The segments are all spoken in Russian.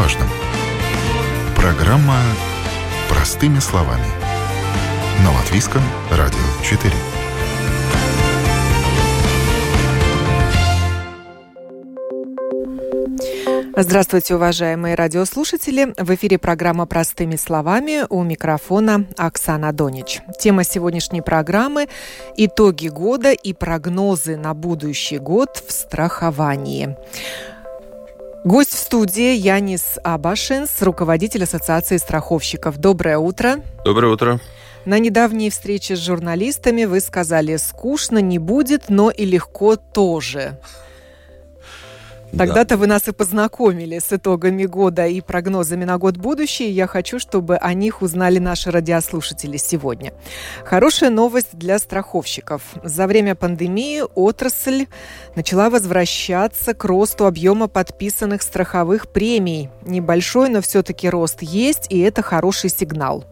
важном. Программа «Простыми словами». На Латвийском радио 4. Здравствуйте, уважаемые радиослушатели. В эфире программа «Простыми словами» у микрофона Оксана Донич. Тема сегодняшней программы – итоги года и прогнозы на будущий год в страховании. Гость в студии Янис Абашинс, руководитель Ассоциации страховщиков. Доброе утро. Доброе утро. На недавней встрече с журналистами вы сказали, скучно не будет, но и легко тоже. Тогда-то вы нас и познакомили с итогами года и прогнозами на год будущий. Я хочу, чтобы о них узнали наши радиослушатели сегодня. Хорошая новость для страховщиков. За время пандемии отрасль начала возвращаться к росту объема подписанных страховых премий. Небольшой, но все-таки рост есть, и это хороший сигнал.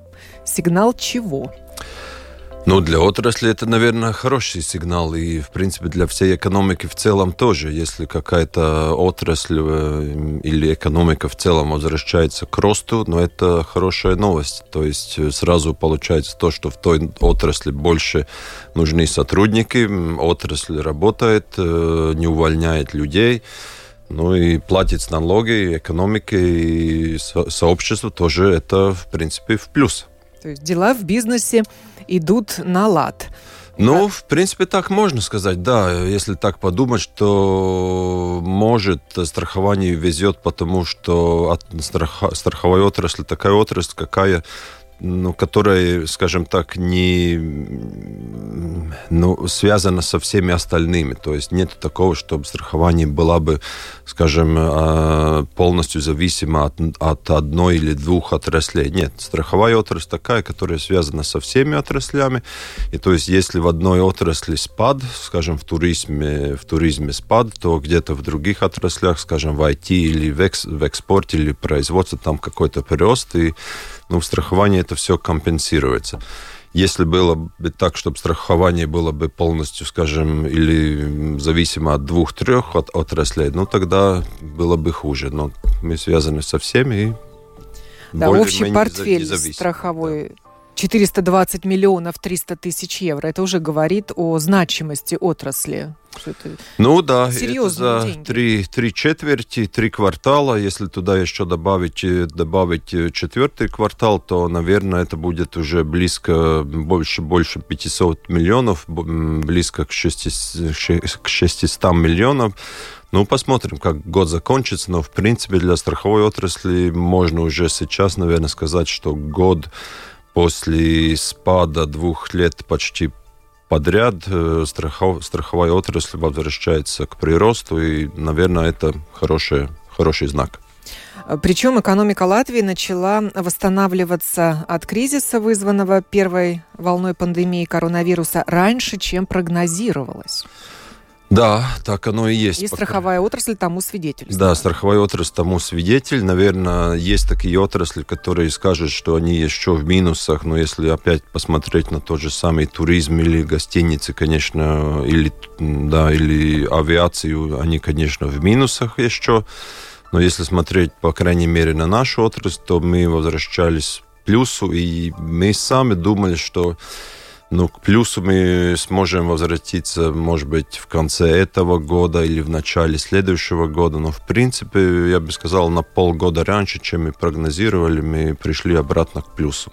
Сигнал чего? Ну, для отрасли это, наверное, хороший сигнал. И, в принципе, для всей экономики в целом тоже. Если какая-то отрасль э, или экономика в целом возвращается к росту, но ну, это хорошая новость. То есть э, сразу получается то, что в той отрасли больше нужны сотрудники, отрасль работает, э, не увольняет людей. Ну и платить налоги, экономике и сообществу тоже это, в принципе, в плюс. То есть дела в бизнесе идут на лад. Ну, в принципе, так можно сказать, да. Если так подумать, что может страхование везет, потому что от страховой отрасли такая отрасль, какая ну, которая, скажем так, не ну, связана со всеми остальными. То есть нет такого, чтобы страхование было бы, скажем, а, полностью зависимо от, от одной или двух отраслей. Нет, страховая отрасль такая, которая связана со всеми отраслями. И то есть если в одной отрасли спад, скажем, в туризме, в туризме спад, то где-то в других отраслях, скажем, в IT или в, экс, в экспорте или производстве там какой-то прирост. И ну, в страховании это все компенсируется. Если было бы так, чтобы страхование было бы полностью, скажем, или зависимо от двух-трех от, отраслей, ну тогда было бы хуже. Но мы связаны со всеми и да, общий портфель страховой да 420 миллионов 300 тысяч евро. Это уже говорит о значимости отрасли. Ну да, это за три, три четверти, три квартала. Если туда еще добавить, э, добавить э, четвертый квартал, то, наверное, это будет уже близко, больше, больше 500 миллионов, близко к 600, к 600 миллионов. Ну, посмотрим, как год закончится, но, в принципе, для страховой отрасли можно уже сейчас, наверное, сказать, что год после спада двух лет почти подряд э, страхов, страховая отрасль возвращается к приросту, и, наверное, это хороший, хороший знак. Причем экономика Латвии начала восстанавливаться от кризиса, вызванного первой волной пандемии коронавируса, раньше, чем прогнозировалось. Да, так оно и есть. И страховая отрасль тому свидетель. Да, страховая отрасль тому свидетель. Наверное, есть такие отрасли, которые скажут, что они еще в минусах, но если опять посмотреть на тот же самый туризм или гостиницы, конечно, или, да, или авиацию, они, конечно, в минусах еще. Но если смотреть, по крайней мере, на нашу отрасль, то мы возвращались к плюсу, и мы сами думали, что ну, к плюсу мы сможем возвратиться, может быть, в конце этого года или в начале следующего года. Но, в принципе, я бы сказал, на полгода раньше, чем мы прогнозировали, мы пришли обратно к плюсу.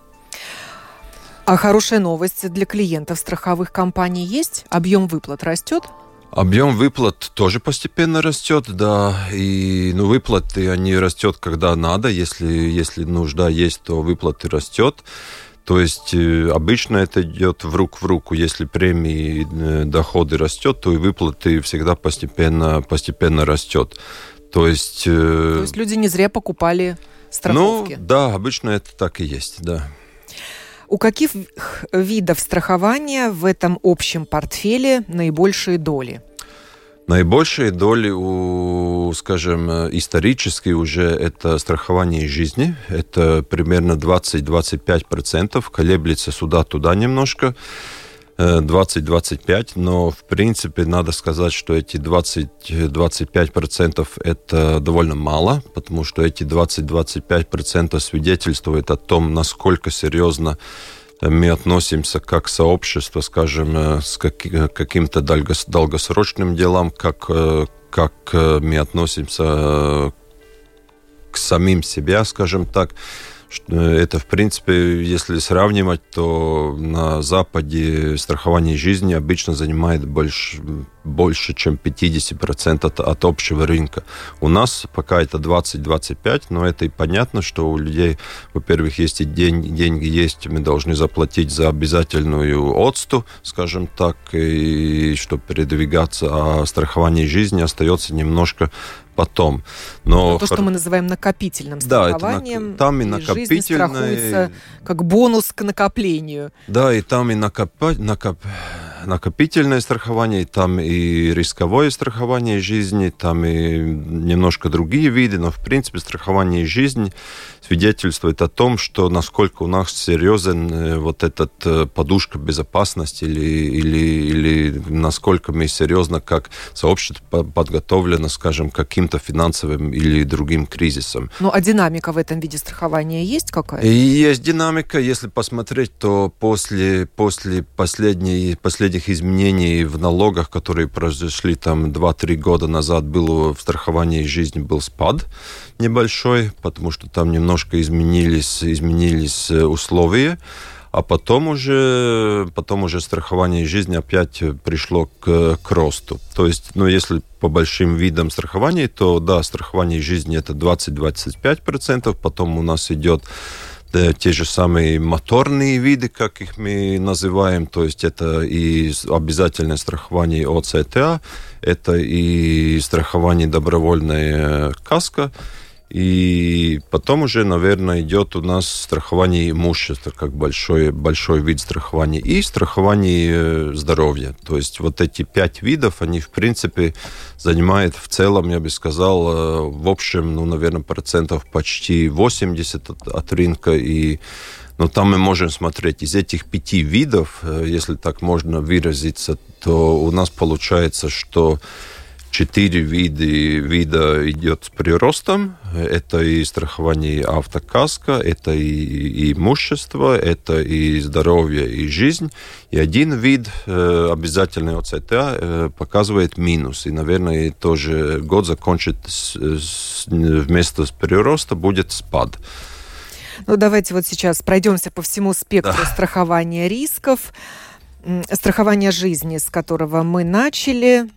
А хорошая новость для клиентов страховых компаний есть? Объем выплат растет? Объем выплат тоже постепенно растет, да, и ну, выплаты, они растет, когда надо, если, если нужда есть, то выплаты растет. То есть э, обычно это идет в рук в руку. Если премии э, доходы растет, то и выплаты всегда постепенно, постепенно растет. То есть... Э, то есть люди не зря покупали страховки? Ну, да, обычно это так и есть, да. У каких видов страхования в этом общем портфеле наибольшие доли? Наибольшие доли у, скажем, исторически уже это страхование жизни. Это примерно 20-25%. Колеблется сюда-туда немножко. 20-25, но в принципе надо сказать, что эти 20-25% это довольно мало, потому что эти 20-25% свидетельствуют о том, насколько серьезно мы относимся как сообщество, скажем, с каким-то долгосрочным делам, как, как мы относимся к самим себе, скажем так. Это, в принципе, если сравнивать, то на Западе страхование жизни обычно занимает больше, больше чем 50% от, от общего рынка. У нас пока это 20-25, но это и понятно, что у людей, во-первых, есть и деньги, деньги есть, мы должны заплатить за обязательную отсту, скажем так, и чтобы передвигаться, а страхование жизни остается немножко потом. Но то, что мы называем накопительным страхованием. Да, это, там и, и накопительное. страхуется как бонус к накоплению. Да, и там и накоп... Накоп... накопительное страхование, там и рисковое страхование жизни, там и немножко другие виды, но в принципе страхование жизни свидетельствует о том, что насколько у нас серьезен э, вот этот э, подушка безопасности или, или, или насколько мы серьезно как сообщество подготовлено, скажем, к каким-то финансовым или другим кризисам. Ну, а динамика в этом виде страхования есть какая-то? Есть динамика. Если посмотреть, то после, после последней, последних изменений в налогах, которые произошли там 2-3 года назад, было в страховании жизни был спад небольшой, потому что там немножко изменились, изменились э, условия. А потом уже, потом уже страхование жизни опять пришло к, к росту. То есть, ну, если по большим видам страхования, то да, страхование жизни это 20-25%, потом у нас идет те же самые моторные виды, как их мы называем, то есть это и обязательное страхование ОЦТА, это и страхование добровольная каска, и потом уже, наверное, идет у нас страхование имущества, как большой, большой вид страхования, и страхование э, здоровья. То есть вот эти пять видов, они, в принципе, занимают в целом, я бы сказал, э, в общем, ну, наверное, процентов почти 80 от, от рынка. И но там мы можем смотреть из этих пяти видов, э, если так можно выразиться, то у нас получается, что четыре вида, вида идет с приростом. Это и страхование автокаска, это и, и имущество, это и здоровье, и жизнь. И один вид, э, обязательный ОЦТ, э, показывает минус. И, наверное, тоже год закончит с, с, вместо прироста будет спад. Ну, давайте вот сейчас пройдемся по всему спектру да. страхования рисков страхование жизни, с которого мы начали.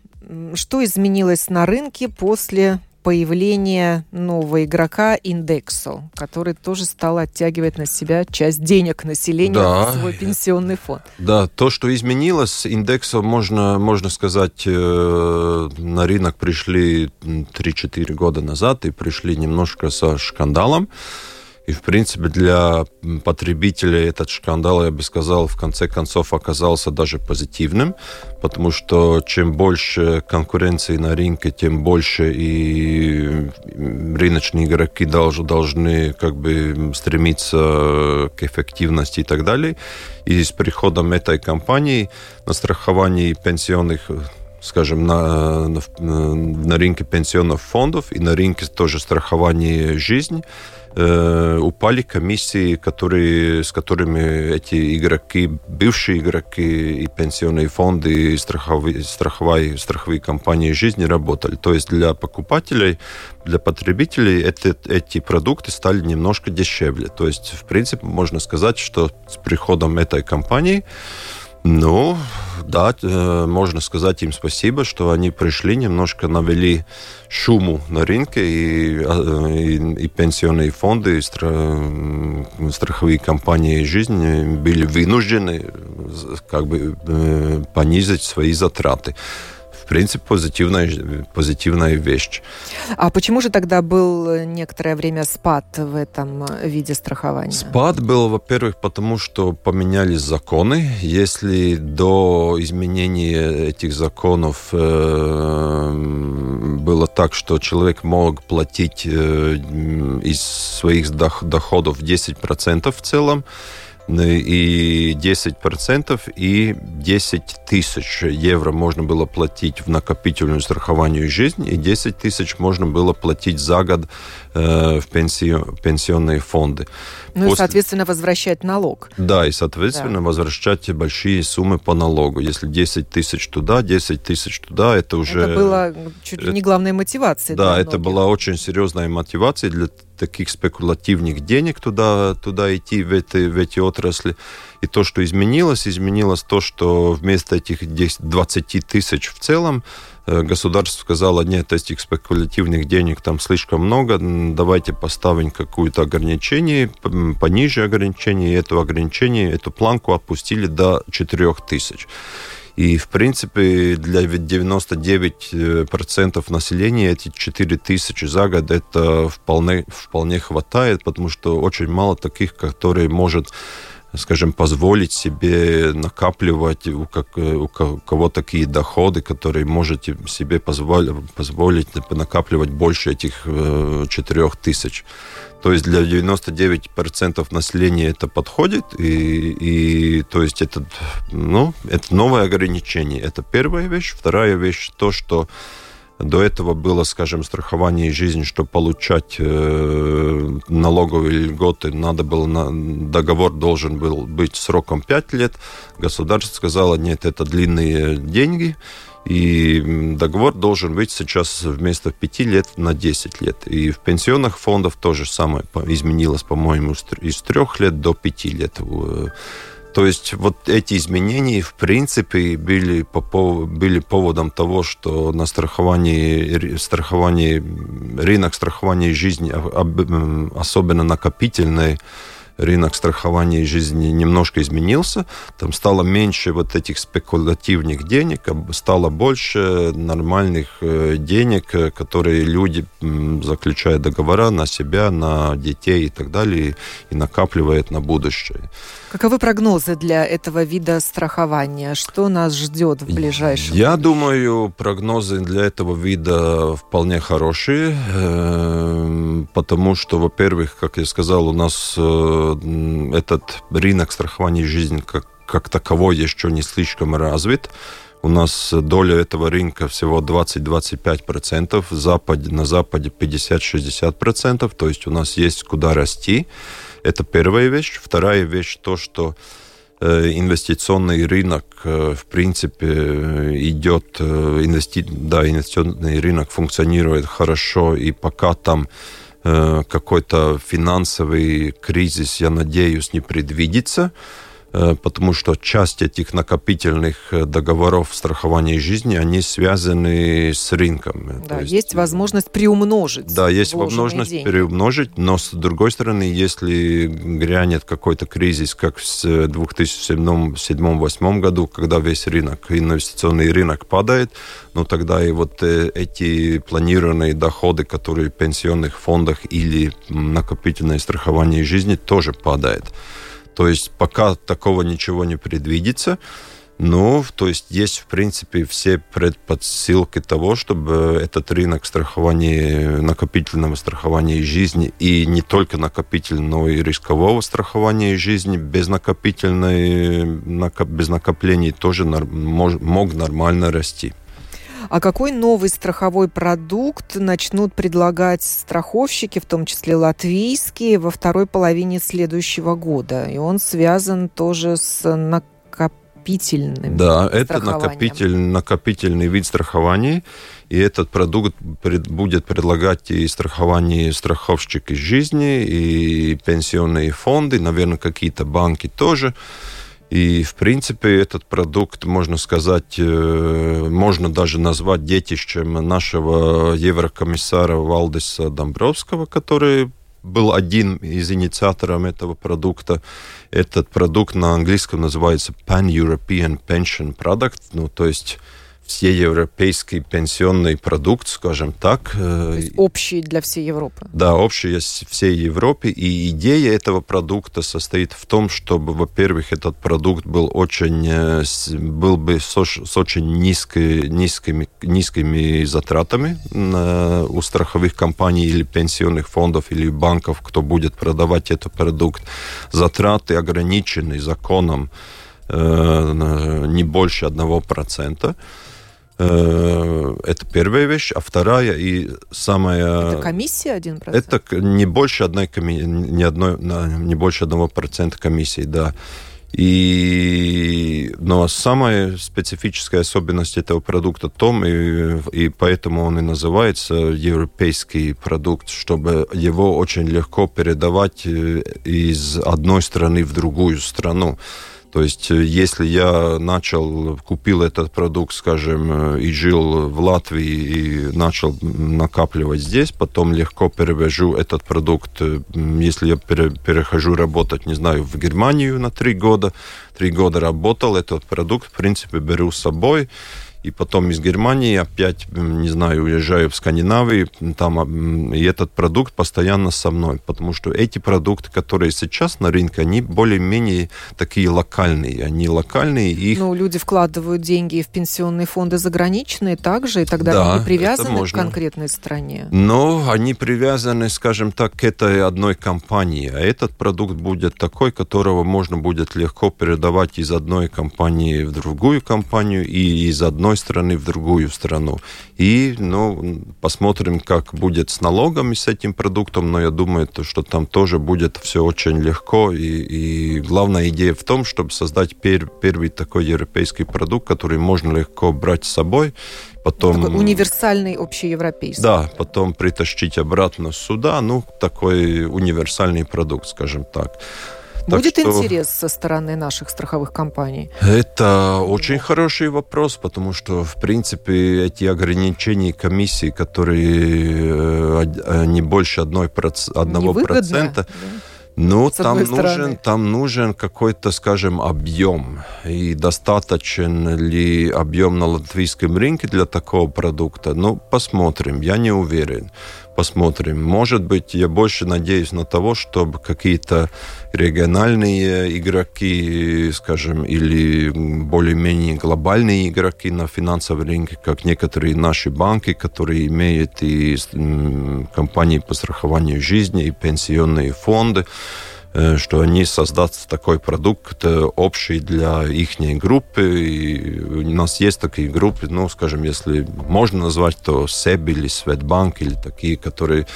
Что изменилось на рынке после появления нового игрока Индексо, который тоже стал оттягивать на себя часть денег населения да. в свой пенсионный фонд. Да, то, что изменилось, Индексо, можно, можно сказать, э, на рынок пришли 3-4 года назад и пришли немножко со шкандалом. И, в принципе, для потребителя этот скандал, я бы сказал, в конце концов оказался даже позитивным, потому что чем больше конкуренции на рынке, тем больше и рыночные игроки должны, должны как бы стремиться к эффективности и так далее. И с приходом этой компании на страховании пенсионных скажем, на, на, на рынке пенсионных фондов и на рынке тоже страхования жизни, Э, упали комиссии, которые, с которыми эти игроки, бывшие игроки и пенсионные фонды, и страховые, страховые, страховые компании жизни работали. То есть для покупателей, для потребителей это, эти продукты стали немножко дешевле. То есть, в принципе, можно сказать, что с приходом этой компании ну, да, э, можно сказать им спасибо, что они пришли, немножко навели шуму на рынке, и, а, и, и пенсионные фонды, и страховые компании жизни были вынуждены как бы э, понизить свои затраты принципе, позитивная, позитивная вещь. А почему же тогда был некоторое время спад в этом виде страхования? Спад был, во-первых, потому что поменялись законы. Если до изменения этих законов э, было так, что человек мог платить э, из своих доходов 10% в целом, и 10% и 10 тысяч евро можно было платить в накопительную страхование жизни, и 10 тысяч можно было платить за год э, в пенсию, пенсионные фонды. Ну После... и, соответственно, возвращать налог. Да, и, соответственно, да. возвращать большие суммы по налогу. Если 10 тысяч туда, 10 тысяч туда, это уже... Это была чуть ли не главная мотивация. Да, это была очень серьезная мотивация для таких спекулятивных денег туда, туда идти, в эти, в эти отрасли. И то, что изменилось, изменилось то, что вместо этих 10, 20 тысяч в целом государство сказало, нет, этих спекулятивных денег там слишком много, давайте поставим какое-то ограничение, пониже ограничение, и это ограничение, эту планку опустили до 4 тысяч. И, в принципе, для 99% населения эти 4 тысячи за год это вполне, вполне хватает, потому что очень мало таких, которые может скажем, позволить себе накапливать, у, как, у кого такие доходы, которые можете себе позволить, позволить накапливать больше этих 4 тысяч. То есть для 99% населения это подходит, и, и то есть это, ну, это новое ограничение. Это первая вещь. Вторая вещь то, что до этого было, скажем, страхование жизни, чтобы получать э, налоговые льготы, надо было на, договор должен был быть сроком 5 лет. Государство сказало, нет, это длинные деньги, и договор должен быть сейчас вместо 5 лет на 10 лет. И в пенсионных фондах тоже самое изменилось, по-моему, из 3 лет до 5 лет. То есть вот эти изменения, в принципе, были, по, были поводом того, что на страховании, страховании рынок страхования жизни, особенно накопительный, рынок страхования жизни немножко изменился, там стало меньше вот этих спекулятивных денег, стало больше нормальных э, денег, э, которые люди заключают договора на себя, на детей и так далее, и накапливают на будущее. Каковы прогнозы для этого вида страхования? Что нас ждет в ближайшем? Я думаю, прогнозы для этого вида вполне хорошие, э, потому что, во-первых, как я сказал, у нас э, этот рынок страхования жизни как, как таковой еще не слишком развит. У нас доля этого рынка всего 20-25%, Запад, на Западе 50-60%, то есть у нас есть куда расти. Это первая вещь. Вторая вещь то, что э, инвестиционный рынок, э, в принципе, идет, э, инвести... да, инвестиционный рынок функционирует хорошо, и пока там какой-то финансовый кризис, я надеюсь, не предвидится, Э, потому что часть этих накопительных э, договоров страхования жизни, они связаны с рынком. Да, есть, есть возможность приумножить. Да, есть возможность деньги. приумножить, но с другой стороны, если грянет какой-то кризис, как в 2007-2008 году, когда весь рынок, инвестиционный рынок падает, ну тогда и вот э, эти планированные доходы, которые в пенсионных фондах или накопительное страхование жизни тоже падает. То есть пока такого ничего не предвидится. Ну, то есть есть, в принципе, все предпосылки того, чтобы этот рынок страхования, накопительного страхования жизни и не только накопительного, но и рискового страхования жизни без накопительной, без накоплений тоже мог нормально расти. А какой новый страховой продукт начнут предлагать страховщики, в том числе латвийские, во второй половине следующего года? И он связан тоже с накопительным Да, это накопитель, накопительный вид страхования. И этот продукт будет предлагать и страхование страховщики жизни, и пенсионные фонды, наверное, какие-то банки тоже. И, в принципе, этот продукт, можно сказать, э, можно даже назвать детищем нашего еврокомиссара Валдиса Домбровского, который был один из инициаторов этого продукта. Этот продукт на английском называется Pan-European Pension Product, ну, то есть всеевропейский пенсионный продукт, скажем так. То есть общий для всей Европы. Да, общий всей Европе. И идея этого продукта состоит в том, чтобы, во-первых, этот продукт был очень, был бы с, с очень низкой, низкими, низкими затратами на, у страховых компаний или пенсионных фондов или банков, кто будет продавать этот продукт. Затраты ограничены законом э, не больше одного процента. Э, это первая вещь. А вторая и самая... Это комиссия один Это не больше, одной, не, одной, не больше одного процента комиссии, да. И, но самая специфическая особенность этого продукта в том, и, и поэтому он и называется европейский продукт, чтобы его очень легко передавать э, из одной страны в другую страну. То есть, э, если я начал, купил этот продукт, скажем, э, и жил в Латвии и начал накапливать здесь, потом легко перевожу этот продукт, э, если я перехожу работать, не знаю, в Германию на три года, три года работал, этот продукт, в принципе, беру с собой, и потом из Германии опять, не знаю, уезжаю в Скандинавию, там, и этот продукт постоянно со мной, потому что эти продукты, которые сейчас на рынке, они более-менее такие локальные, они локальные. Их... Ну, люди вкладывают деньги в пенсионные фонды заграничные также, и тогда да, они привязаны к конкретной стране. Но они привязаны, скажем так, к этой одной компании, а этот продукт будет такой, которого можно будет легко передавать из одной компании в другую компанию и из одной одной страны в другую страну. И ну, посмотрим, как будет с налогами с этим продуктом, но я думаю, что там тоже будет все очень легко. И, и главная идея в том, чтобы создать пер, первый такой европейский продукт, который можно легко брать с собой, потом... Такой универсальный общеевропейский. Да, потом притащить обратно сюда, ну, такой универсальный продукт, скажем так. Будет что... интерес со стороны наших страховых компаний? Это очень хороший вопрос, потому что, в принципе, эти ограничения комиссии, которые э, не больше одной проц... одного процента, да? Ну, там нужен, там нужен какой-то, скажем, объем. И достаточен ли объем на латвийском рынке для такого продукта? Ну, посмотрим. Я не уверен посмотрим. Может быть, я больше надеюсь на того, чтобы какие-то региональные игроки, скажем, или более-менее глобальные игроки на финансовом рынке, как некоторые наши банки, которые имеют и компании по страхованию жизни, и пенсионные фонды, что они создадут такой продукт э, общий для их группы. И у нас есть такие группы, ну, скажем, если можно назвать, то SEB или Светбанк, или такие, которые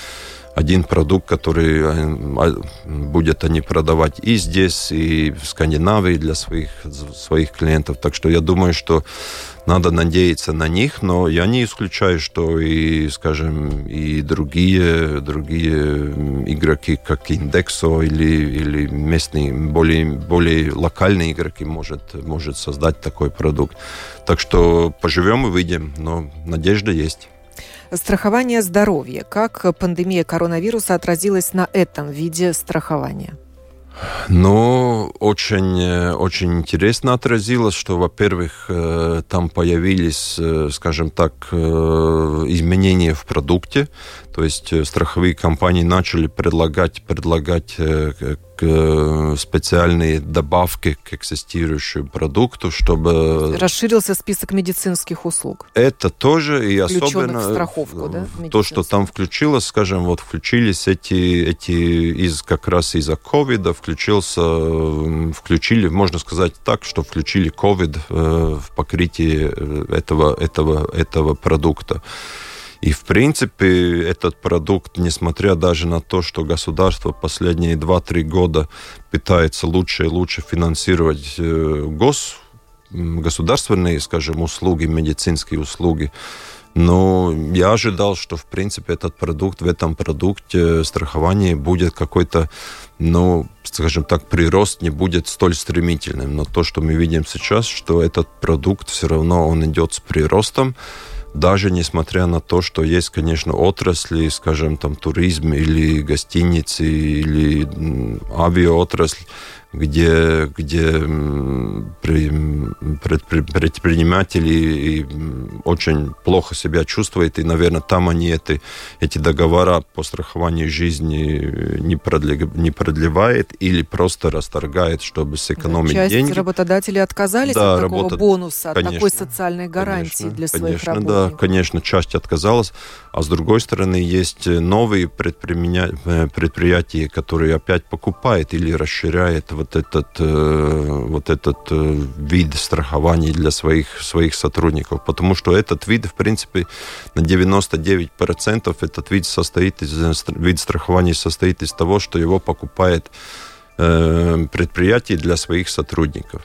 один продукт, который э, а, будет они продавать и здесь, и в Скандинавии для своих, своих клиентов. Так что я думаю, что надо надеяться на них, но я не исключаю, что и, скажем, и другие, другие игроки, как Индексо или, или местные, более, более локальные игроки может, может создать такой продукт. Так что поживем и выйдем, но надежда есть. Страхование здоровья. Как пандемия коронавируса отразилась на этом виде страхования? Ну, очень, очень интересно отразилось, что, во-первых, э, там появились, э, скажем так, э, изменения в продукте, то есть страховые компании начали предлагать, предлагать Э, специальные добавки к экзистирующему продукту, чтобы... Расширился список медицинских услуг. Это тоже и особенно... в страховку, да? То, что там включилось, скажем, вот включились эти, эти из, как раз из-за ковида, включился, включили, можно сказать так, что включили ковид э, в покрытие э, этого, этого, этого продукта. И, в принципе, этот продукт, несмотря даже на то, что государство последние 2-3 года пытается лучше и лучше финансировать э, гос, государственные, скажем, услуги, медицинские услуги, но я ожидал, что, в принципе, этот продукт, в этом продукте страхование будет какой-то, ну, скажем так, прирост не будет столь стремительным. Но то, что мы видим сейчас, что этот продукт все равно, он идет с приростом, даже несмотря на то, что есть, конечно, отрасли, скажем, там туризм или гостиницы или авиаотрасль, где, где предприниматели очень плохо себя чувствуют, и, наверное, там они эти, эти договора по страхованию жизни не, продлев, не продлевают или просто расторгают, чтобы сэкономить Часть деньги. работодателей отказались да, от такого работа... бонуса, конечно, от такой социальной гарантии конечно, для своих конечно, работников. Да, конечно, часть отказалась, а с другой стороны есть новые предприятия, которые опять покупают или расширяют вот этот, э, вот этот э, вид страхования для своих, своих сотрудников. Потому что этот вид, в принципе, на 99% этот вид, состоит из, вид страхования состоит из того, что его покупает э, предприятие для своих сотрудников.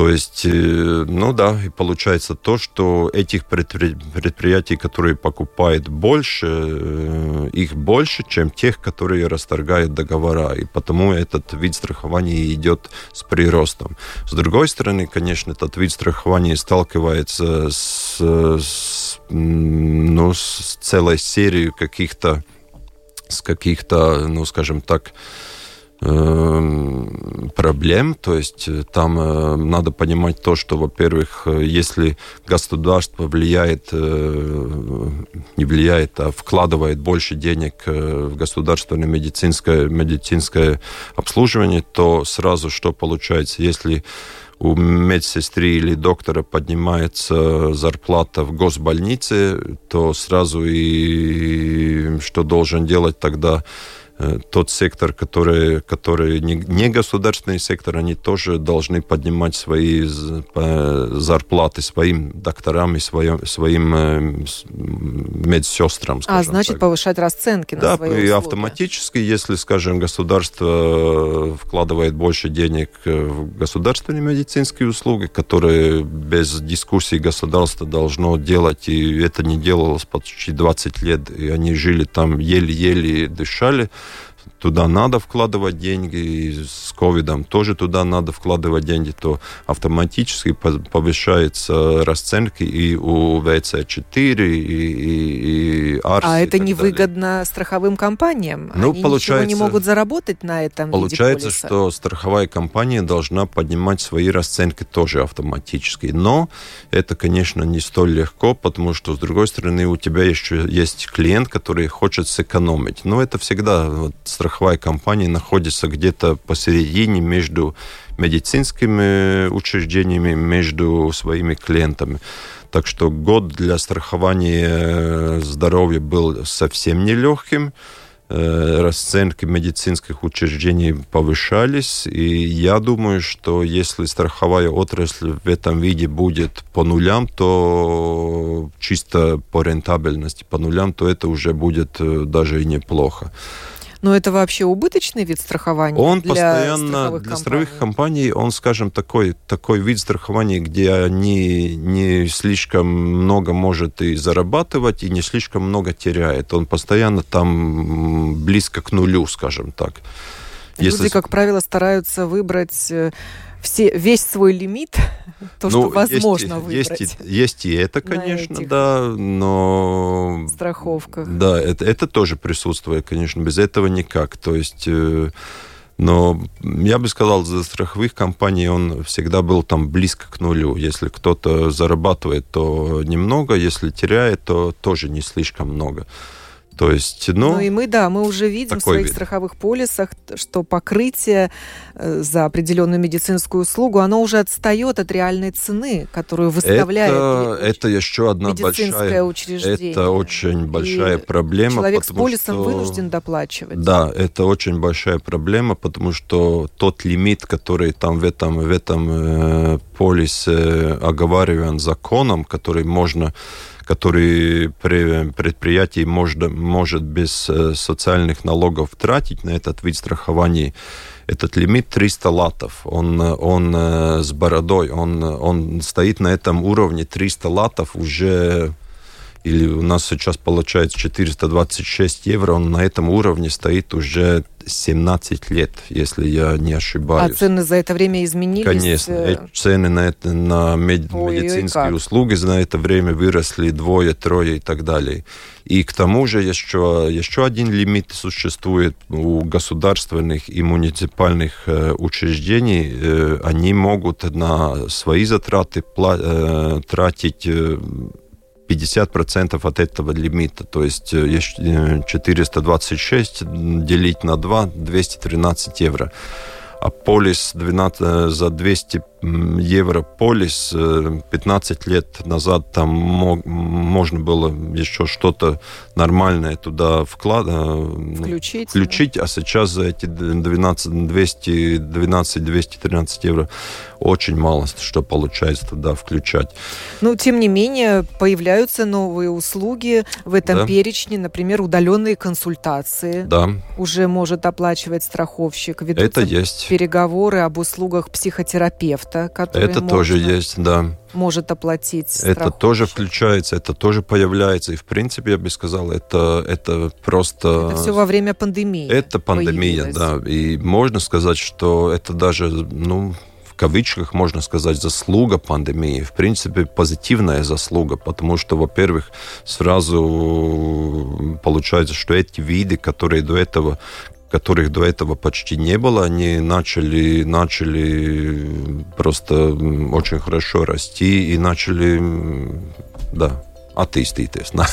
То есть, э, ну да, и получается то, что этих предприятий, которые покупают больше, э, их больше, чем тех, которые расторгают договора. И потому этот вид страхования идет с приростом. С другой стороны, конечно, этот вид страхования сталкивается с, с, ну, с целой серией каких-то, с каких-то, ну, скажем так, проблем. То есть э, там э, надо понимать то, что, во-первых, э, если государство влияет, не влияет, а вкладывает больше денег в государственное медицинское, медицинское обслуживание, то сразу что получается? Если у медсестры или доктора поднимается зарплата в госбольнице, то сразу и что должен делать тогда тот сектор, который, который не, не государственный сектор, они тоже должны поднимать свои зарплаты своим докторам и своим, своим э, медсестрам. А, значит, так. повышать расценки на да, свои услуги. и автоматически, если, скажем, государство вкладывает больше денег в государственные медицинские услуги, которые без дискуссии государство должно делать, и это не делалось почти 20 лет, и они жили там еле-еле дышали, туда надо вкладывать деньги, и с ковидом тоже туда надо вкладывать деньги, то автоматически повышаются расценки и у ВЦ-4, и, и, и АРС. А это невыгодно далее. страховым компаниям? Ну, Они получается, не могут заработать на этом Получается, что страховая компания должна поднимать свои расценки тоже автоматически. Но это, конечно, не столь легко, потому что, с другой стороны, у тебя еще есть клиент, который хочет сэкономить. Но это всегда вот, страховая компания находится где-то посередине между медицинскими учреждениями, между своими клиентами. Так что год для страхования здоровья был совсем нелегким. Э, расценки медицинских учреждений повышались, и я думаю, что если страховая отрасль в этом виде будет по нулям, то чисто по рентабельности по нулям, то это уже будет э, даже и неплохо. Но это вообще убыточный вид страхования он для постоянно страховых для страховых компаний, он, скажем, такой, такой вид страхования, где они не слишком много может и зарабатывать, и не слишком много теряет. Он постоянно там близко к нулю, скажем так. Люди, Если... как правило, стараются выбрать э, все, весь свой лимит, то, ну, что возможно есть, выбрать. Есть, есть и это, конечно, да, но... Страховка. Да, это, это тоже присутствует, конечно, без этого никак. То есть... Э, но я бы сказал, за страховых компаний он всегда был там близко к нулю. Если кто-то зарабатывает, то немного, если теряет, то тоже не слишком много. То есть, ну, ну и мы, да, мы уже видим в своих вид. страховых полисах, что покрытие э, за определенную медицинскую услугу, оно уже отстает от реальной цены, которую выставляет это, это еще одна большая, учреждение. Это очень большая и проблема. Человек с полисом что, вынужден доплачивать. Да, это очень большая проблема, потому что тот лимит, который там в этом, в этом э, полисе оговариваем законом, который можно который предприятие может, может без э, социальных налогов тратить на этот вид страхования, этот лимит 300 латов. Он, он э, с бородой, он, он стоит на этом уровне 300 латов уже или у нас сейчас получается 426 евро, он на этом уровне стоит уже 17 лет, если я не ошибаюсь. А цены за это время изменились? Конечно. Э, цены на, это, на мед, медицинские услуги за это время выросли двое, трое и так далее. И к тому же еще, еще один лимит существует у государственных и муниципальных э, учреждений. Э, они могут на свои затраты пла- тратить 50% от этого лимита. То есть 426 делить на 2, 213 евро а полис 12, за 200 евро полис 15 э, лет назад там мог, можно было еще что-то нормальное туда вклад, э, включить, включить а сейчас за эти 12, 200, 12 213 евро очень мало что получается туда включать. Ну, тем не менее, появляются новые услуги в этом да. перечне, например, удаленные консультации. Да. Уже может оплачивать страховщик. Ведутся Это есть. переговоры об услугах психотерапевта проекта, который Это тоже есть, да. Может оплатить Это тоже включается, это тоже появляется. И, в принципе, я бы сказал, это, это просто... Это все во время пандемии Это пандемия, появилось. да. И можно сказать, что это даже, ну, в кавычках можно сказать, заслуга пандемии. В принципе, позитивная заслуга, потому что, во-первых, сразу получается, что эти виды, которые до этого которых до этого почти не было, они начали, начали просто очень хорошо расти и начали, да, атеиститесь. Да.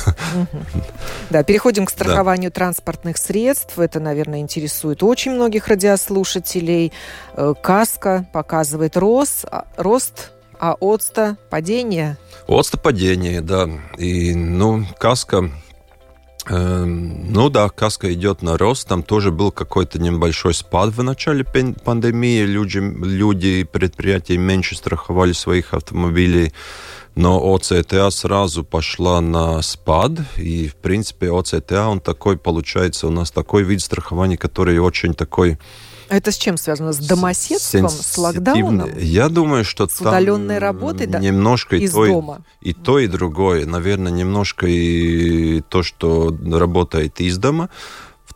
да, переходим к страхованию да. транспортных средств. Это, наверное, интересует очень многих радиослушателей. Э, каска показывает рост, а, рост а отста падение. Отста падение, да. И, ну, каска ну да, каска идет на рост. Там тоже был какой-то небольшой спад в начале пандемии. Люди, люди предприятия меньше страховали своих автомобилей. Но ОЦТА сразу пошла на спад, и, в принципе, ОЦТА, он такой, получается, у нас такой вид страхования, который очень такой это с чем связано? С домоседством, с локдауном? Я думаю, что с удаленной работой да? немножко из и то, дома. И, и то, и другое. Наверное, немножко и то, что работает из дома.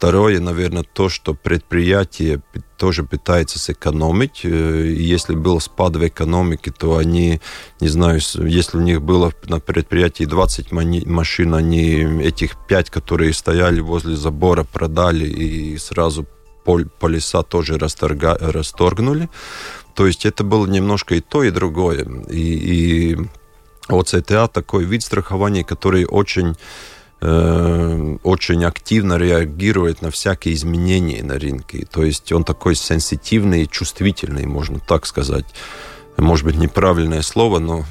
Второе, наверное, то, что предприятие тоже пытается сэкономить. Э, если был спад в экономике, то они, не знаю, если у них было на предприятии 20 машин, они этих 5, которые стояли возле забора, продали и сразу полиса тоже расторга, расторгнули. То есть это было немножко и то, и другое. И, и ОЦТА такой вид страхования, который очень э, очень активно реагирует на всякие изменения на рынке. То есть он такой сенситивный чувствительный, можно так сказать. Может быть, неправильное слово, но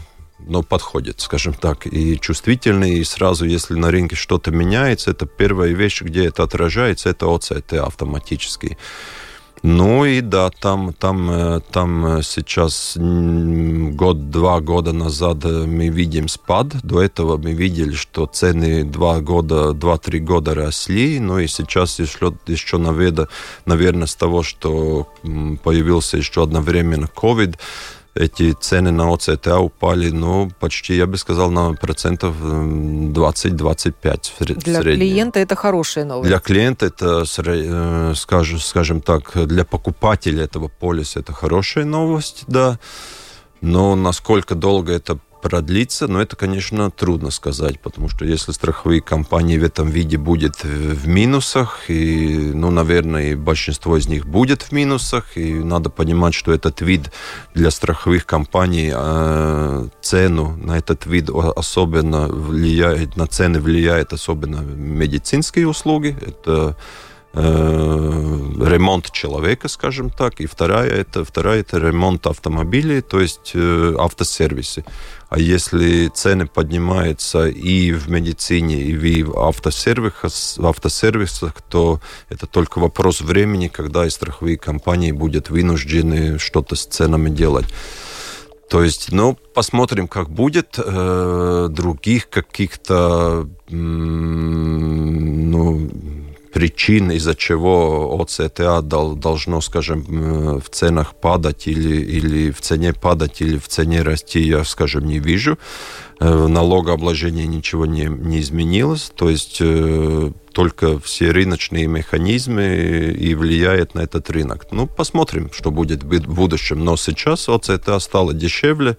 но подходит, скажем так, и чувствительный, и сразу, если на рынке что-то меняется, это первая вещь, где это отражается, это ОЦТ автоматически. Ну и да, там, там, э, там сейчас год-два года назад э, мы видим спад. До этого мы видели, что цены два года, два-три года росли. Ну и сейчас еще, еще наверное, с того, что появился еще одновременно COVID, эти цены на ОЦТА упали, ну, почти, я бы сказал, на процентов 20-25 Для клиента это хорошая новость. Для клиента это, э, скажем, скажем так, для покупателя этого полиса это хорошая новость, да. Но насколько долго это продлится, но это, конечно, трудно сказать, потому что если страховые компании в этом виде будет в минусах, и, ну, наверное, большинство из них будет в минусах, и надо понимать, что этот вид для страховых компаний э, цену на этот вид особенно влияет, на цены влияет особенно медицинские услуги, это э, ремонт человека, скажем так, и вторая это, вторая это ремонт автомобилей, то есть э, автосервисы. А если цены поднимаются и в медицине, и в автосервисах, в автосервисах, то это только вопрос времени, когда и страховые компании будут вынуждены что-то с ценами делать. То есть, ну, посмотрим, как будет. Э, других каких-то, ну, причин, из-за чего ОЦТА должно, скажем, в ценах падать или, или в цене падать, или в цене расти, я, скажем, не вижу. Э, налогообложение ничего не, не изменилось, то есть э, только все рыночные механизмы и влияет на этот рынок. Ну, посмотрим, что будет в будущем. Но сейчас ОЦТА стало дешевле,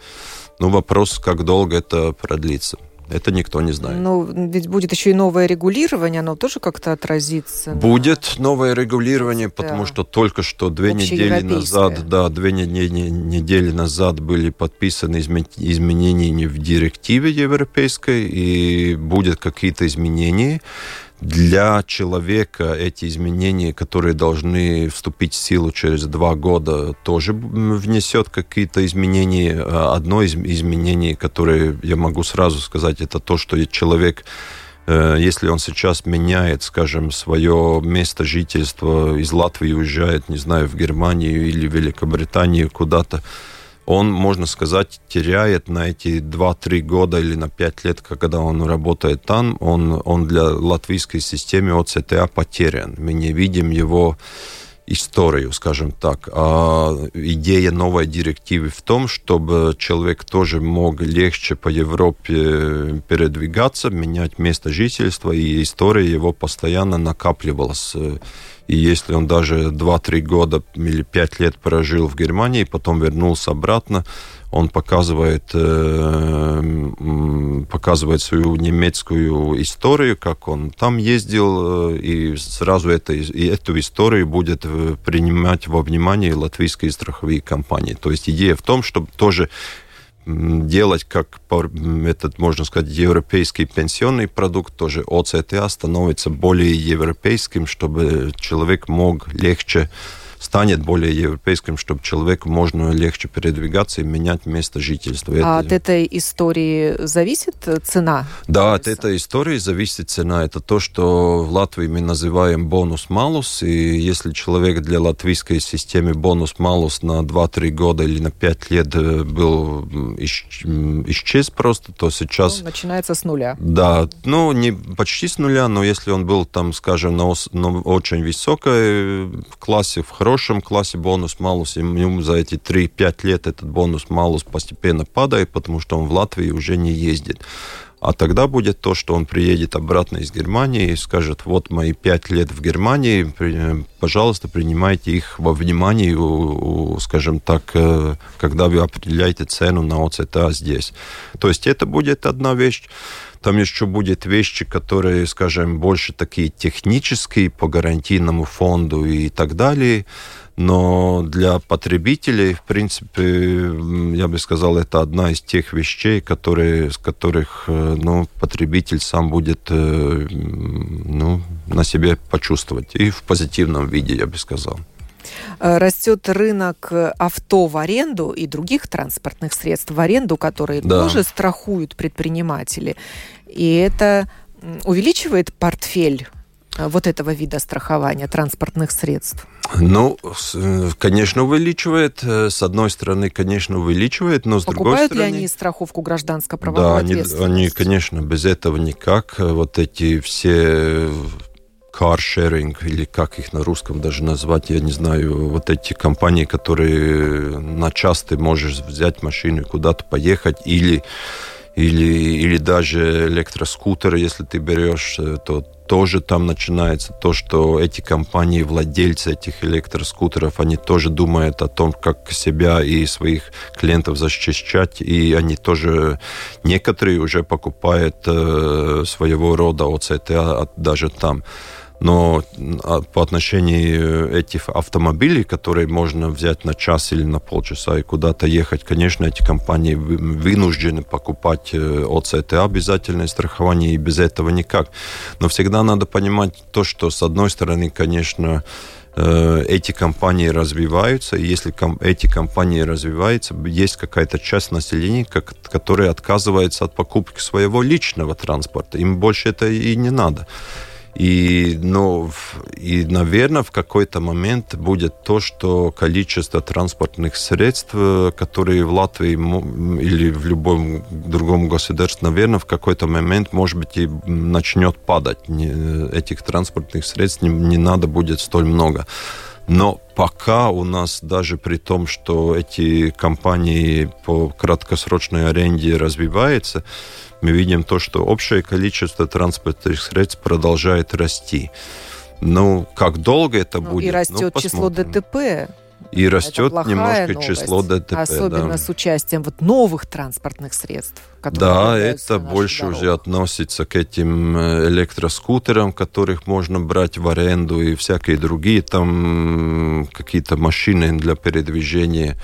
ну, вопрос, как долго это продлится. Это никто не знает. Ну, ведь будет еще и новое регулирование, оно тоже как-то отразится. Будет на... новое регулирование, да. потому что только что две недели назад, да, две недели, недели назад были подписаны изменения в директиве европейской, и будет какие-то изменения для человека эти изменения, которые должны вступить в силу через два года, тоже внесет какие-то изменения. А одно из изменений, которое я могу сразу сказать, это то, что человек э, если он сейчас меняет, скажем, свое место жительства из Латвии уезжает, не знаю, в Германию или Великобританию куда-то, он, можно сказать, теряет на эти 2-3 года или на 5 лет, когда он работает там, он, он для латвийской системы ОЦТА потерян. Мы не видим его историю, скажем так. А идея новой директивы в том, чтобы человек тоже мог легче по Европе передвигаться, менять место жительства, и история его постоянно накапливалась и если он даже 2-3 года или 5 лет прожил в Германии, потом вернулся обратно, он показывает, э, показывает свою немецкую историю, как он там ездил, э, и сразу это, и эту историю будет э, принимать во внимание латвийские страховые компании. То есть идея в том, чтобы тоже делать как этот, можно сказать, европейский пенсионный продукт, тоже ОЦТА становится более европейским, чтобы человек мог легче станет более европейским, чтобы человеку можно легче передвигаться и менять место жительства. А это... от этой истории зависит цена? Да, от этой истории зависит цена. Это то, что в Латвии мы называем бонус-малус. И если человек для латвийской системы бонус-малус на 2-3 года или на 5 лет э, был исчез просто, то сейчас... Он начинается с нуля. Да, ну, не почти с нуля, но если он был там, скажем, на, на очень высокой классе, в хорошем хорошем классе бонус-малус, и ему за эти 3-5 лет этот бонус-малус постепенно падает, потому что он в Латвии уже не ездит. А тогда будет то, что он приедет обратно из Германии и скажет, вот мои пять лет в Германии, пожалуйста, принимайте их во внимание, скажем так, э, когда вы определяете цену на ОЦТА здесь. То есть это будет одна вещь. Там еще будет вещи, которые, скажем, больше такие технические по гарантийному фонду и так далее. Но для потребителей, в принципе, я бы сказал, это одна из тех вещей, которые, с которых э, ну, потребитель сам будет э, ну, на себе почувствовать. И в позитивном виде, я бы сказал. Э, растет рынок авто в аренду и других транспортных средств в аренду, которые да. тоже страхуют предприниматели. И это увеличивает портфель э, вот этого вида страхования транспортных средств? Ну, конечно, увеличивает. Э, с одной стороны, конечно, увеличивает, но с Покупают другой стороны... ли они страховку гражданско-правовой да, они, они, конечно, без этого никак. Вот эти все каршеринг, или как их на русском даже назвать, я не знаю, вот эти компании, которые на час ты можешь взять машину и куда-то поехать, или, или, или даже электроскутеры, если ты берешь, э, то тоже там начинается то, что эти компании, владельцы этих электроскутеров, они тоже думают о том, как себя и своих клиентов защищать, и они тоже, некоторые уже покупают э, своего рода ОЦТА даже там. Но а, по отношению этих автомобилей, которые можно взять на час или на полчаса и куда-то ехать, конечно, эти компании вынуждены покупать э, ОЦТ, обязательное страхование, и без этого никак. Но всегда надо понимать то, что, с одной стороны, конечно, э, эти компании развиваются, и если эти компании развиваются, есть какая-то часть населения, которая отказывается от покупки своего личного транспорта. Им больше это и не надо. И, ну, и, наверное, в какой-то момент будет то, что количество транспортных средств, которые в Латвии или в любом другом государстве, наверное, в какой-то момент, может быть, и начнет падать. Этих транспортных средств не, не надо будет столь много. Но пока у нас даже при том, что эти компании по краткосрочной аренде развиваются, мы видим то, что общее количество транспортных средств продолжает расти. Ну, как долго это ну, будет? И растет ну, число ДТП. И растет немножко новость, число ДТП. Особенно да. с участием вот новых транспортных средств. Да, это больше дорогу. уже относится к этим э, электроскутерам, которых можно брать в аренду и всякие другие там какие-то машины для передвижения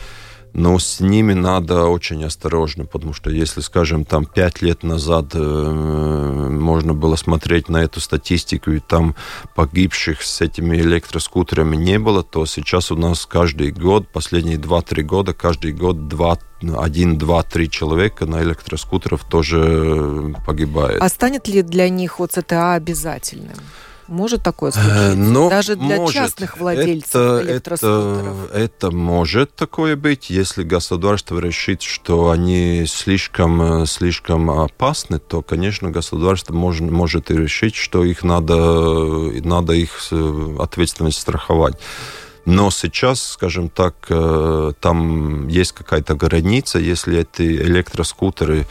но с ними надо очень осторожно, потому что если, скажем, там пять лет назад э, можно было смотреть на эту статистику, и там погибших с этими электроскутерами не было, то сейчас у нас каждый год, последние 2-3 года, каждый год 2 один, два, три человека на электроскутерах тоже погибает. А станет ли для них ОЦТА обязательным? Может такое случиться? Но Даже для может. частных владельцев это, электроскутеров? Это, это может такое быть, если государство решит, что они слишком, слишком опасны, то, конечно, государство может, может и решить, что их надо, надо их ответственность страховать. Но сейчас, скажем так, э, там есть какая-то граница, если эти электроскутеры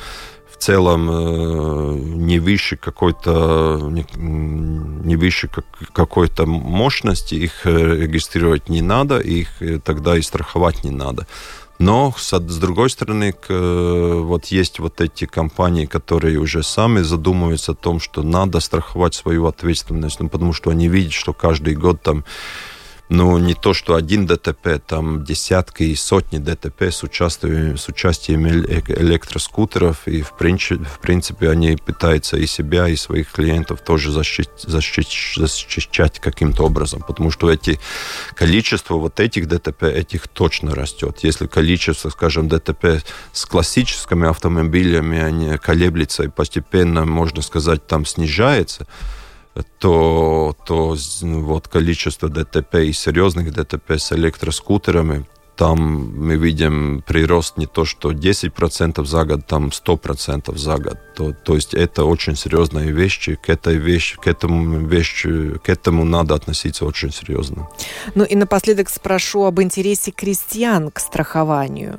в целом э, не выше какой-то не выше какой-то мощности их э, регистрировать не надо, их э, тогда и страховать не надо. Но с, другой стороны, вот есть вот эти компании, которые уже сами задумываются о том, что надо страховать свою ответственность, ну, потому что они видят, что каждый год там ну, не то, что один ДТП, там десятки и сотни ДТП с участием, с участием электроскутеров, и в принципе, в принципе они пытаются и себя, и своих клиентов тоже защищать, защищать каким-то образом, потому что эти количество вот этих ДТП, этих точно растет. Если количество, скажем, ДТП с классическими автомобилями, они колеблется и постепенно, можно сказать, там снижается, то, то вот количество ДТП и серьезных ДТП с электроскутерами, там мы видим прирост не то, что 10% за год, там 100% за год. То, то есть это очень серьезные вещи. К этой вещи, к этому вещи, к этому надо относиться очень серьезно. Ну и напоследок спрошу об интересе крестьян к страхованию.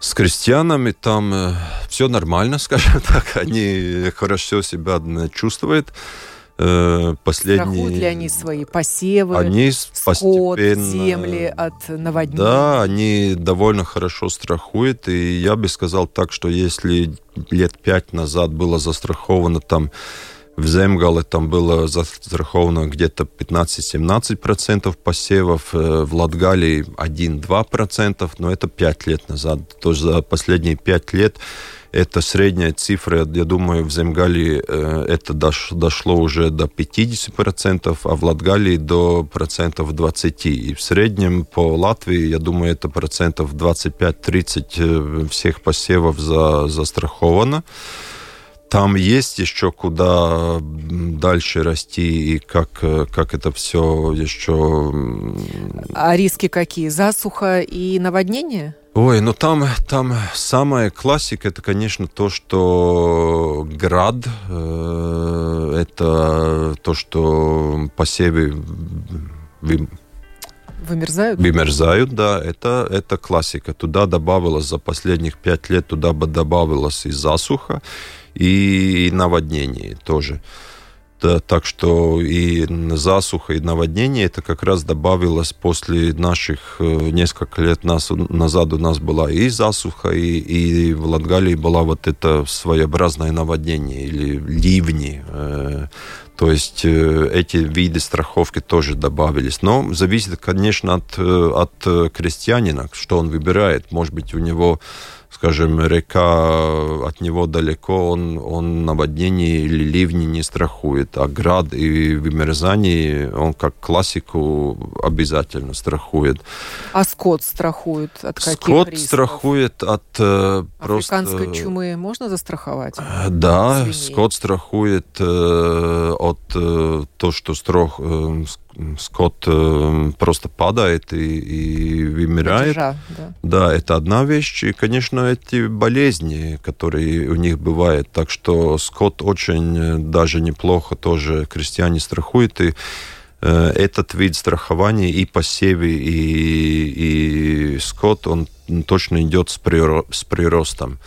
С крестьянами там э, все нормально, скажем так. Они хорошо себя чувствуют. Э, последние... Страхуют ли они свои посевы, они скот, земли от наводнений? Да, они довольно хорошо страхуют. И я бы сказал так, что если лет пять назад было застраховано там в Земгале там было застраховано где-то 15-17% посевов, в Латгалии 1-2%, но это 5 лет назад. То есть за последние 5 лет это средняя цифра, я думаю, в Земгалии э, это дошло уже до 50%, а в Латгалии до процентов 20. И в среднем по Латвии, я думаю, это процентов 25-30 э, всех посевов за, застраховано. Там есть еще куда дальше расти и как, э, как это все еще... А риски какие? Засуха и наводнение? Ой, ну там, там самая классика, это, конечно, то, что град, э, это то, что посевы Вымерзают? Вымерзают, да. Это, это классика. Туда добавилось за последних пять лет, туда бы добавилось и засуха, и наводнение тоже. Да, так что и засуха, и наводнение это как раз добавилось после наших э, несколько лет нас, назад у нас была и засуха, и, и в Латгалии была вот это своеобразное наводнение или ливни. Э, то есть э, эти виды страховки тоже добавились. Но зависит, конечно, от, от крестьянина, что он выбирает. Может быть, у него скажем, река от него далеко, он, он наводнение или ливни не страхует, а град и вымерзание он как классику обязательно страхует. А скот страхует от каких Скот рисков? страхует от э, просто... Африканской чумы можно застраховать? Да, Свиней? скот страхует э, от э, того, что строх, э, скот э, просто падает и, и вымирает. Жа, да. да, это одна вещь. И, конечно, эти болезни, которые у них бывают. Так что скот очень э, даже неплохо тоже крестьяне страхуют. И э, этот вид страхования и посевы, и, и скот, он точно идет с, приро с приростом.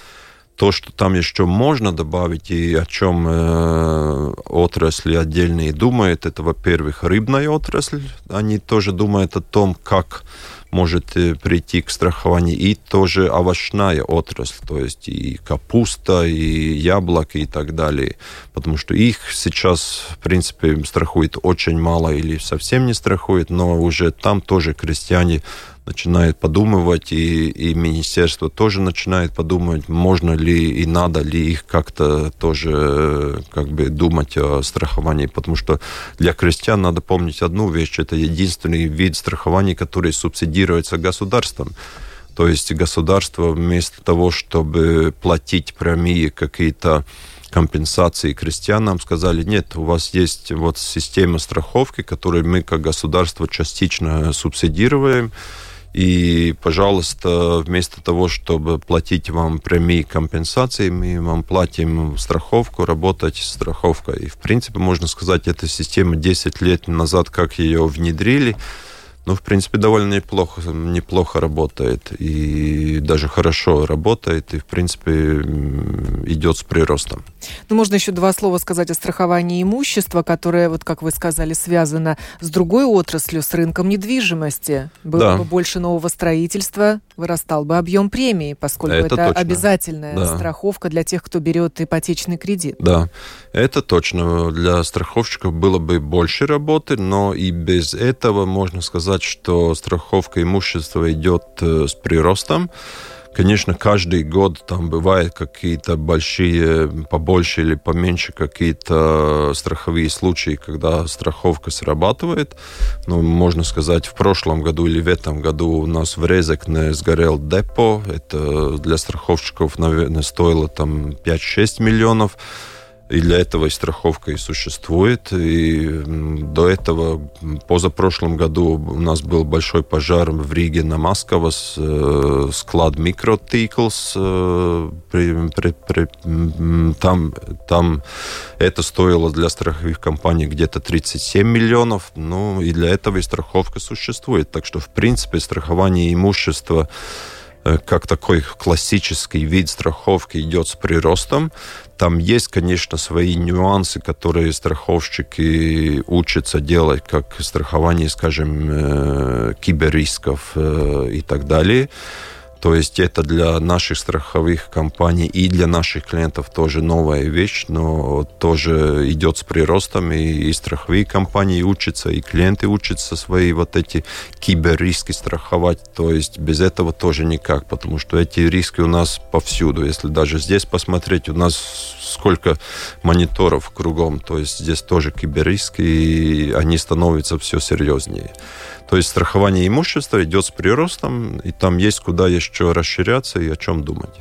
То, что там еще можно добавить и о чем э, отрасли отдельные думают, это, во-первых, рыбная отрасль. Они тоже думают о том, как может э, прийти к страхованию, и тоже овощная отрасль, то есть и капуста, и яблоки и так далее, потому что их сейчас, в принципе, страхует очень мало или совсем не страхует, но уже там тоже крестьяне начинает подумывать, и, и министерство тоже начинает подумать, можно ли и надо ли их как-то тоже как бы думать о страховании, потому что для крестьян надо помнить одну вещь, это единственный вид страхования, который субсидируется государством. То есть государство вместо того, чтобы платить прямые какие-то компенсации крестьянам сказали, нет, у вас есть вот система страховки, которую мы как государство частично субсидируем, и, пожалуйста, вместо того, чтобы платить вам прямые компенсации, мы вам платим страховку, работать страховкой. И, в принципе, можно сказать, эта система 10 лет назад, как ее внедрили, ну, в принципе, довольно неплохо, неплохо работает. И даже хорошо работает. И, в принципе, идет с приростом. Ну, можно еще два слова сказать о страховании имущества, которое, вот как вы сказали, связано с другой отраслью, с рынком недвижимости. Было да. бы больше нового строительства, вырастал бы объем премии, поскольку это, это обязательная да. страховка для тех, кто берет ипотечный кредит. Да, это точно. Для страховщиков было бы больше работы, но и без этого можно сказать, что страховка имущества идет э, с приростом. Конечно, каждый год там бывают какие-то большие, побольше или поменьше какие-то страховые случаи, когда страховка срабатывает. Ну, можно сказать, в прошлом году или в этом году у нас в Резекне сгорел депо. Это для страховщиков, наверное, стоило там 5-6 миллионов. И для этого и страховка и существует. И до этого, позапрошлом году у нас был большой пожар в Риге на Москва, э, склад Микротиклс. Э, там, там это стоило для страховых компаний где-то 37 миллионов. Ну, и для этого и страховка существует. Так что, в принципе, страхование имущества как такой классический вид страховки идет с приростом. Там есть, конечно, свои нюансы, которые страховщики учатся делать, как страхование, скажем, э, киберрисков э, и так далее. То есть это для наших страховых компаний и для наших клиентов тоже новая вещь, но тоже идет с приростом, и, и страховые компании учатся, и клиенты учатся свои вот эти киберриски страховать. То есть без этого тоже никак, потому что эти риски у нас повсюду. Если даже здесь посмотреть, у нас сколько мониторов кругом, то есть здесь тоже киберриски, и они становятся все серьезнее. То есть страхование имущества идет с приростом, и там есть куда еще расширяться и о чем думать.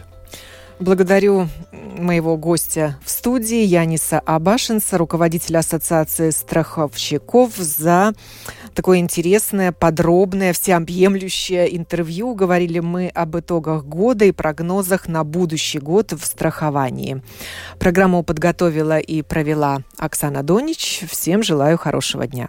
Благодарю моего гостя в студии Яниса Абашинца, руководителя Ассоциации страховщиков, за такое интересное, подробное, всеобъемлющее интервью. Говорили мы об итогах года и прогнозах на будущий год в страховании. Программу подготовила и провела Оксана Донич. Всем желаю хорошего дня.